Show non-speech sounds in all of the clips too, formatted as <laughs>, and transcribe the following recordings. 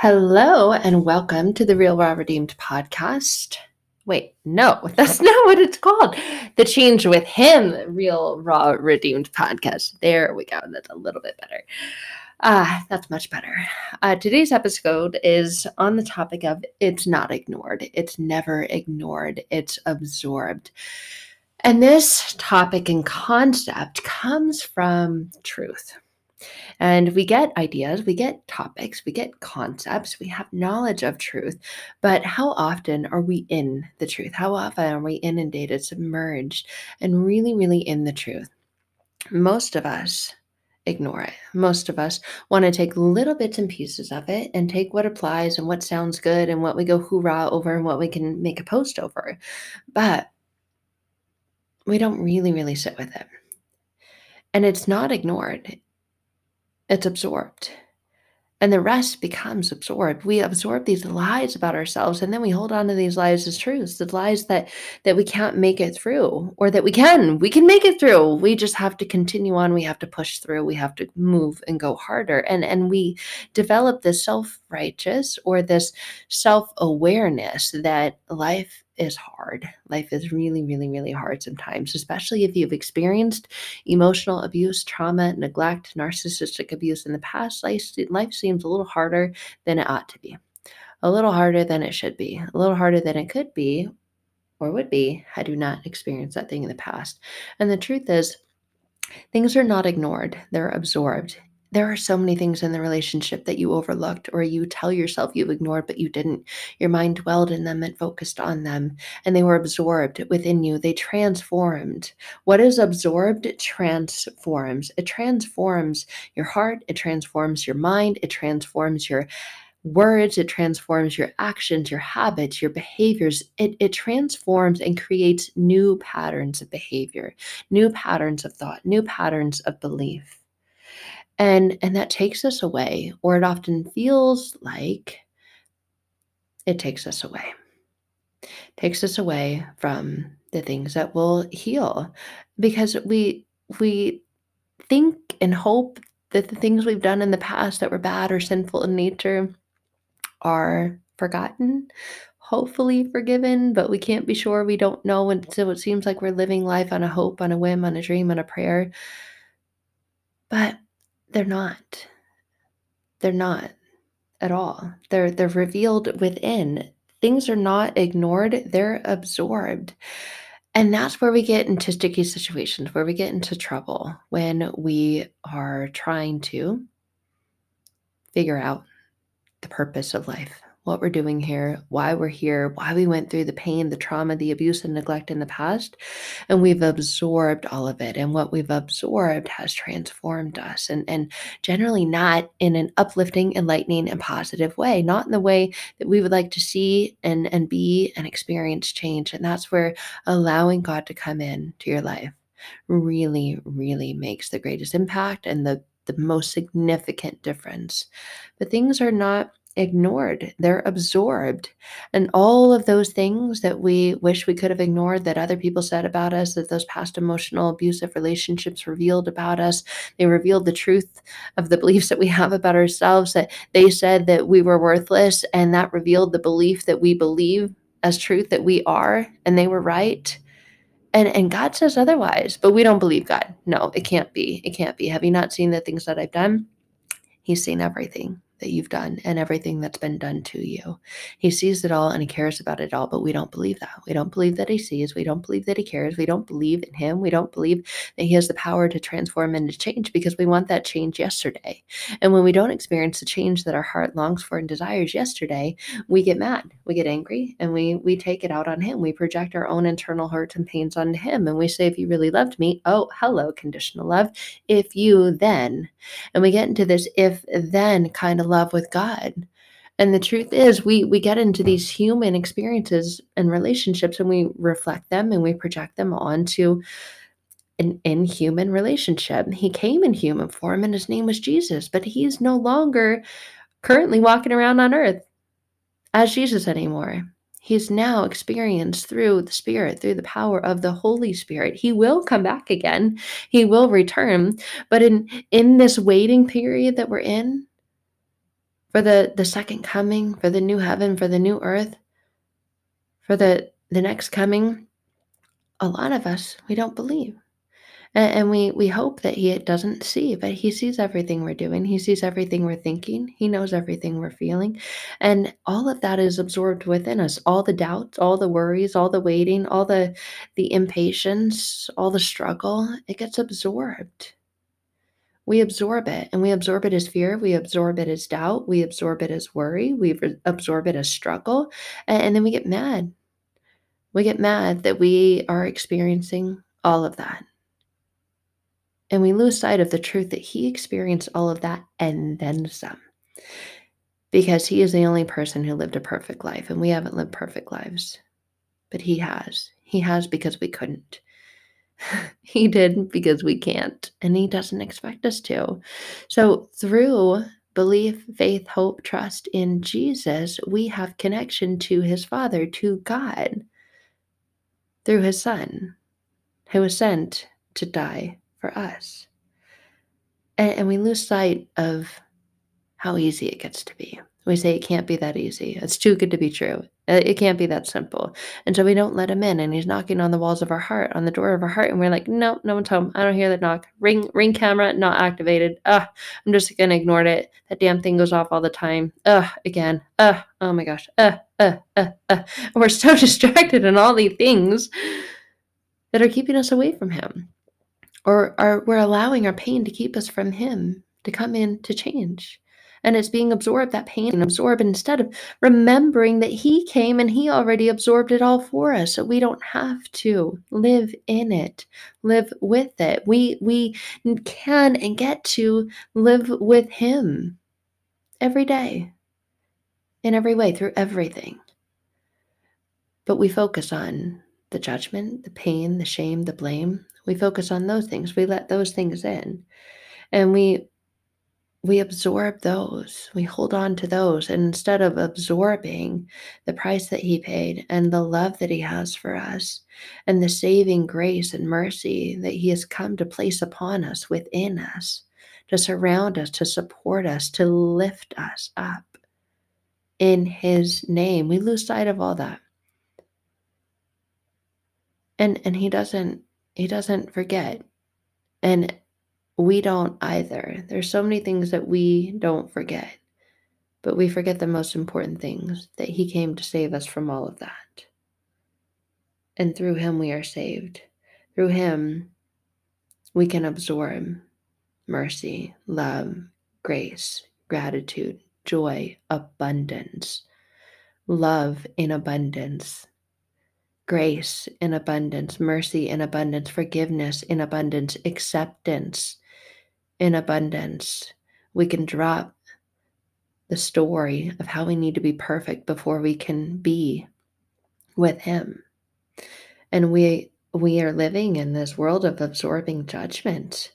Hello and welcome to the Real Raw Redeemed podcast. Wait, no, <laughs> that's not what it's called. The Change with Him Real Raw Redeemed podcast. There we go. That's a little bit better. Ah, uh, that's much better. Uh, today's episode is on the topic of it's not ignored. It's never ignored. It's absorbed. And this topic and concept comes from truth and we get ideas, we get topics, we get concepts, we have knowledge of truth. But how often are we in the truth? How often are we inundated, submerged, and really, really in the truth? Most of us ignore it. Most of us want to take little bits and pieces of it and take what applies and what sounds good and what we go hoorah over and what we can make a post over. But we don't really, really sit with it. And it's not ignored it's absorbed. And the rest becomes absorbed. We absorb these lies about ourselves, and then we hold on to these lies as truths, the lies that that we can't make it through, or that we can. We can make it through. We just have to continue on. We have to push through. We have to move and go harder. And and we develop this self-righteous or this self-awareness that life is hard. Life is really, really, really hard sometimes, especially if you've experienced emotional abuse, trauma, neglect, narcissistic abuse in the past. Life, life seems a little harder than it ought to be, a little harder than it should be, a little harder than it could be or would be had you not experienced that thing in the past. And the truth is, things are not ignored, they're absorbed there are so many things in the relationship that you overlooked or you tell yourself you've ignored, but you didn't. Your mind dwelled in them and focused on them, and they were absorbed within you. They transformed. What is absorbed transforms. It transforms your heart, it transforms your mind, it transforms your words, it transforms your actions, your habits, your behaviors. It, it transforms and creates new patterns of behavior, new patterns of thought, new patterns of belief and and that takes us away or it often feels like it takes us away. Takes us away from the things that will heal because we we think and hope that the things we've done in the past that were bad or sinful in nature are forgotten hopefully forgiven but we can't be sure. We don't know and so it seems like we're living life on a hope on a whim on a dream on a prayer. But they're not. They're not at all. They're they're revealed within. Things are not ignored, they're absorbed. And that's where we get into sticky situations, where we get into trouble when we are trying to figure out the purpose of life what we're doing here, why we're here, why we went through the pain, the trauma, the abuse, and neglect in the past. And we've absorbed all of it. And what we've absorbed has transformed us. And, and generally not in an uplifting, enlightening, and positive way, not in the way that we would like to see and, and be and experience change. And that's where allowing God to come in to your life really, really makes the greatest impact and the the most significant difference. But things are not ignored, they're absorbed. And all of those things that we wish we could have ignored, that other people said about us, that those past emotional abusive relationships revealed about us, they revealed the truth of the <laughs> beliefs that we have about ourselves, that they said that we were worthless, and that revealed the belief that we believe as truth that we are, and they were right. And, and God says otherwise, but we don't believe God. No, it can't be. It can't be. Have you not seen the things that I've done? He's seen everything that you've done and everything that's been done to you. He sees it all and he cares about it all, but we don't believe that. We don't believe that he sees. We don't believe that he cares. We don't believe in him. We don't believe that he has the power to transform and to change because we want that change yesterday. And when we don't experience the change that our heart longs for and desires yesterday, we get mad. We get angry and we we take it out on him. We project our own internal hurts and pains onto him and we say if you really loved me, oh, hello conditional love, if you then. And we get into this if then kind of love with God. And the truth is, we we get into these human experiences and relationships, and we reflect them and we project them onto an inhuman relationship. He came in human form, and his name was Jesus, but he's no longer currently walking around on earth as Jesus anymore. He's now experienced through the Spirit, through the power of the Holy Spirit. He will come back again. He will return. But in in this waiting period that we're in, for the, the second coming, for the new heaven, for the new earth, for the, the next coming, a lot of us, we don't believe. And, and we, we hope that he doesn't see, but he sees everything we're doing. He sees everything we're thinking. He knows everything we're feeling. And all of that is absorbed within us. All the doubts, all the worries, all the waiting, all the, the impatience, all the struggle, it gets absorbed we absorb it and we absorb it as fear we absorb it as doubt we absorb it as worry we absorb it as struggle and, and, then we get mad. We get mad that we are experiencing all of that. And we lose sight of the truth that he experienced all of that and then some. Because he is the only person who lived a perfect life and we haven't lived perfect lives. But he has. He has because we couldn't <laughs> he did because we can't, and he doesn't expect us to. So, through belief, faith, hope, trust in Jesus, we have connection to his Father, to God, through his Son, who was sent to die for us. And, and we lose sight of how easy it gets to be. We say it can't be that easy. It's too good to be true. Uh, it can't be that simple. And so we don't let him in and he's knocking on the walls of our heart, on the door of our heart. And we're like, no, no one's home. I don't hear the knock. Ring, ring camera, not activated. Ugh, I'm just to ignore it. That damn thing goes off all the time. Ugh, again. Ugh, oh my gosh. Ugh, uh, uh, uh. <laughs> We're so <laughs> distracted in all these things that are keeping us away from him. Or are we're allowing our pain to keep us from him to come in to change and it's being absorbed that pain and absorbed instead of remembering that he came and he already absorbed it all for us. So we don't have to live in it live with it. We we can and get to live with him every day in every way through everything. But we focus on the judgment the pain the shame the blame. We focus on those things. We let those things in. And we we absorb those, we hold on to those. And instead of absorbing the price that He paid and the love that He has for us and the saving grace and mercy that He has come to place upon us, within us, to surround us, to support us, to lift us up in His name, we lose sight of all that. And, and he doesn't he doesn't forget and we don't either. There's so many things that we don't forget, but we forget the most important things that He came to save us from all of that. And through Him, we are saved. Through Him, we can absorb mercy, love, grace, gratitude, joy, abundance, love in abundance, grace in abundance, mercy in abundance, forgiveness in abundance, acceptance in abundance. We can drop the story of how we need to be perfect before we can be with him. And we we are living in this world of absorbing judgment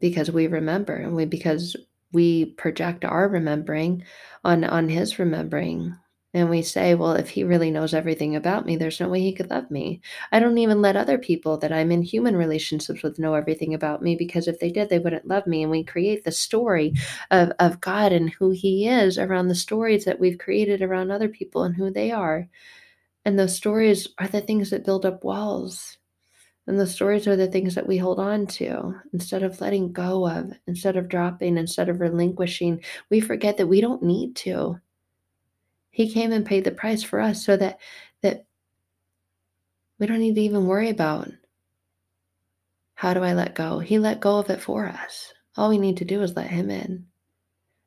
because we remember and we because we project our remembering on on his remembering and we say, well, if he really knows everything about me, there's no way he could love me. I don't even let other people that I'm in human relationships with know everything about me because if they did, they wouldn't love me. And we create the story of, of God and who he is around the stories that we've created around other people and who they are. And those stories are the things that build up walls. And the stories are the things that we hold on to instead of letting go of, instead of dropping, instead of relinquishing. We forget that we don't need to he came and paid the price for us so that that we don't need to even worry about how do I let go? He let go of it for us. All we need to do is let him in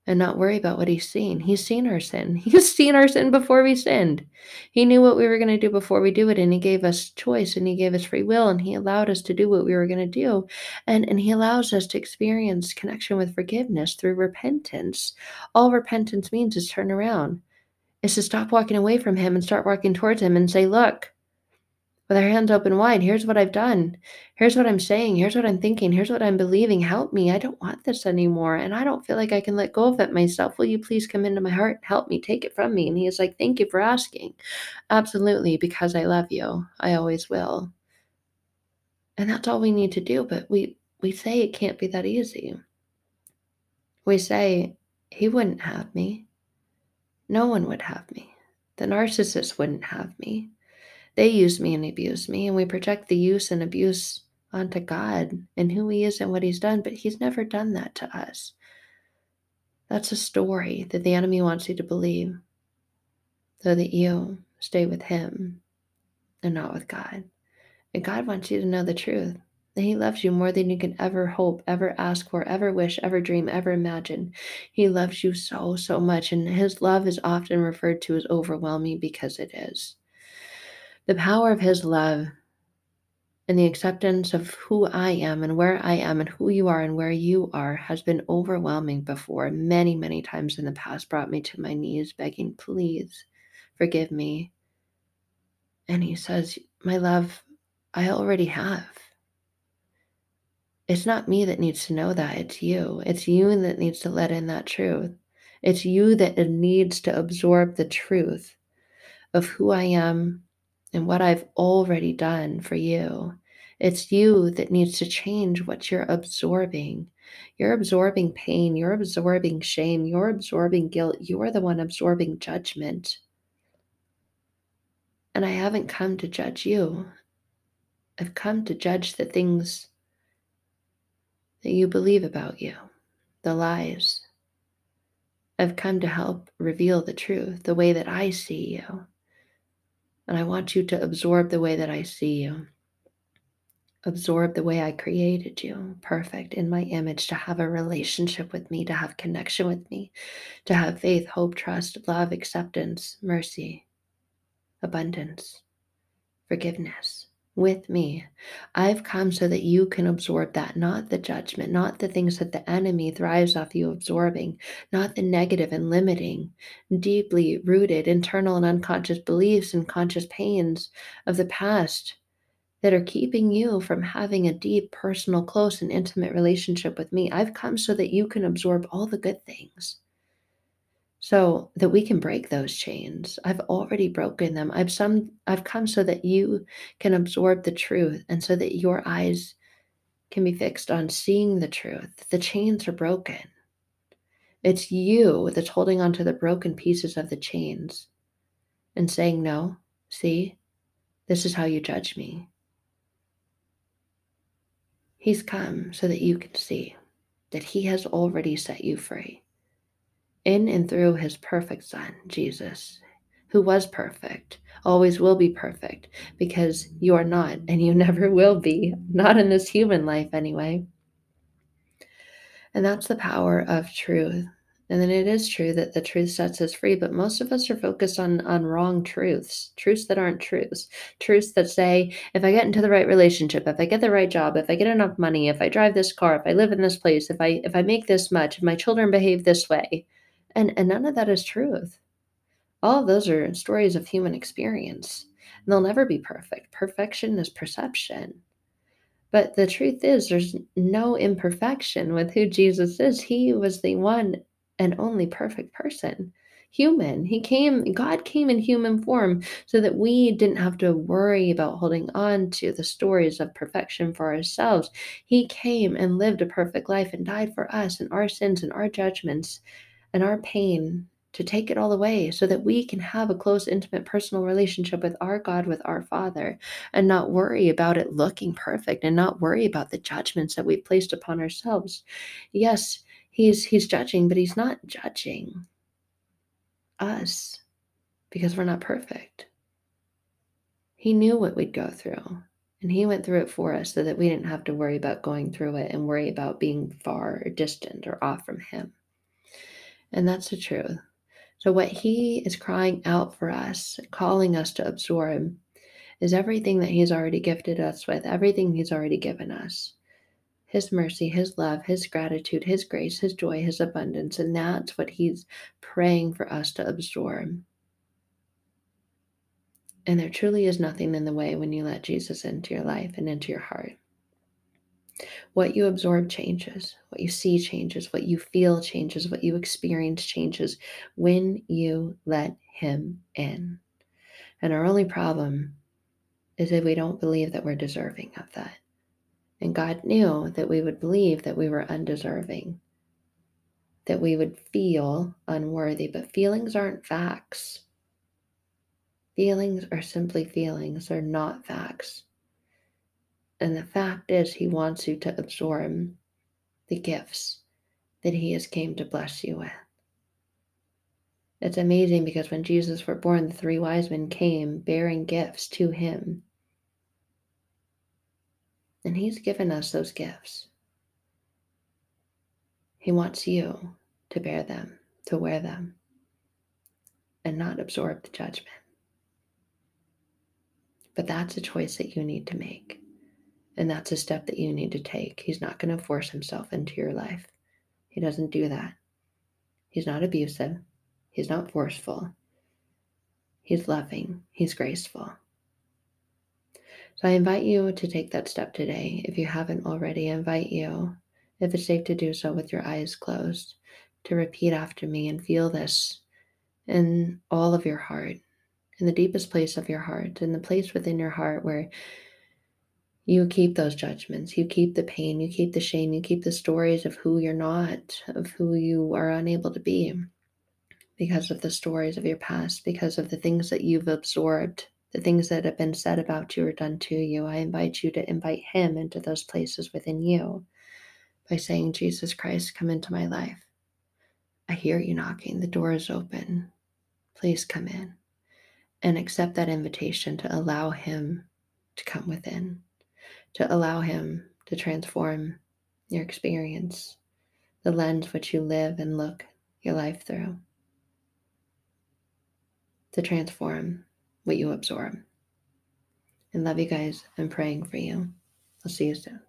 and not worry about what he's seen. He's seen our sin. <laughs> He's seen our sin before we sinned. He knew what we were going to do before we do it, and he gave us choice and he gave us free will and he allowed us to do what we were going to do. And, and he allows us to experience connection with forgiveness through repentance. All repentance means is turn around is to stop walking away from him and start walking towards him and say, Look, with our hands open wide, here's what I've done. Here's what I'm saying. Here's what I'm thinking. Here's what I'm believing. Help me. I don't want this anymore. And I don't feel like I can let go of it myself. Will you please come into my heart and help me? Take it from me. And he is like, Thank you for asking. Absolutely, because I love you. I always will. And that's all we need to do. But we we say it can't be that easy. We say he wouldn't have me. No one would have me. The narcissist wouldn't have me. They use me and abuse me, and we project the use and abuse onto God and who He is and what He's done, but He's never done that to us. That's a story that the enemy wants you to believe so that you stay with Him and not with God. And God wants you to know the truth that He loves you more than you can ever hope, ever ask for, ever wish, ever dream, ever imagine. He loves you so, so much. And His love is often referred to as overwhelming because it is. The power of His love and the acceptance of who I am and where I am and who you are and where you are has been overwhelming before. Many, many times in the past brought me to my knees begging, please forgive me. And he says, My love, I already have. It's not me that needs to know that, it's you. It's you that needs to let in that truth. It's you that needs to absorb the truth of who I am and what I've already done for you. It's you that needs to change what you're absorbing. You're absorbing pain, you're absorbing shame, you're absorbing guilt, you're the one absorbing judgment. And I haven't come to judge you. I've come to judge the things that you believe about you, the lies. I've come to help reveal the truth, the way that I see you. And I want you to absorb the way that I see you absorb the way I created you, perfect in my image, to have a relationship with me, to have connection with me, to have faith, hope, trust, love, acceptance, mercy, abundance, forgiveness with me. I've come so that you can absorb that, not the judgment, not the things that the enemy thrives off you absorbing, not the negative and limiting, deeply rooted internal and unconscious beliefs and conscious pains of the past that are keeping you from having a deep, personal, close, and intimate relationship with me. I've come so that you can absorb all the good things so that we can break those chains. I've already broken them. I've some I've come so that you can absorb the truth and so that your eyes can be fixed on seeing the truth. The chains are broken. It's you that's holding on to the broken pieces of the chains and saying, No, see, this is how you judge me. He's come so that you can see that He has already set you free. In and through His perfect Son, Jesus, who was perfect, always will be perfect, because you are not and you <laughs> never will be, not in this human life anyway. And that's the power of truth and then it is true that the truth sets us free, but most of us are focused on on wrong truths, truths that aren't truths, truths that say if I get into the right relationship, if I get the right job, if I get enough money, if I drive this car, if I live in this place, if I if I make this much, if my children behave this way, and and none of that is truth. All of those are stories of human experience. And they'll never be perfect. Perfection is perception. But the truth is, there's no imperfection with who Jesus is. He was the one and only perfect person human he came god came in human form so that we didn't have to worry about holding on to the stories of perfection for ourselves he came and lived a perfect life and died for us and our sins and our judgments and our pain to take it all away so that we can have a close intimate personal relationship with our god with our father and not worry about it looking perfect and not worry about the judgments that we've placed upon ourselves. Yes he's he's judging but he's not judging us because we're not perfect. He knew what we'd go through and he went through it for us so that we didn't have to worry about going through it and worry about being far or distant or off from him and that's the truth so what he is crying out for us calling us to absorb is everything that he's already gifted us with everything he's already given us his mercy, His love, His gratitude, His grace, His joy, His abundance. And that's what He's praying for us to absorb. And there truly is nothing in the way when you let Jesus into your life and into your heart. What you absorb changes, what you see changes, what you feel changes, what you experience changes when you let Him in. And our only problem is that we don't believe that we're deserving of that. And God knew that we would believe that we were undeserving. that we would feel unworthy, but feelings aren't facts. Feelings are simply feelings, they're not facts. And the fact is, He wants you to absorb the gifts that He has came to bless you with. It's amazing because when Jesus was born, the three wise men came bearing gifts to Him. And He's given us those gifts. He wants you to bear them, to wear them, and not absorb the judgment. But that's a choice that you need to make. And that's a step that you need to take. He's not going to force himself into your life. He doesn't do that. He's not abusive. He's not forceful. He's loving. He's graceful. So I invite you to take that step today. If you haven't already, I invite you, if it's safe to do so with your eyes closed, to repeat after me and feel this in all of your heart, in the deepest place of your heart, in the place within your heart where you keep those judgments, you keep the pain, you keep the shame, you keep the stories of who you're not, of who you are unable to be because of the stories of your past, because of the things that you've absorbed, the things that have been said about you or done to you. I invite you to invite Him into those places within you by saying, Jesus Christ, come into my life. I hear you knocking. The door is open. Please come in and accept that invitation to allow Him to come within, to allow Him to transform your experience, the lens which you live and look your life through, to transform what you absorb. And love you guys. I'm praying for you. I'll see you soon.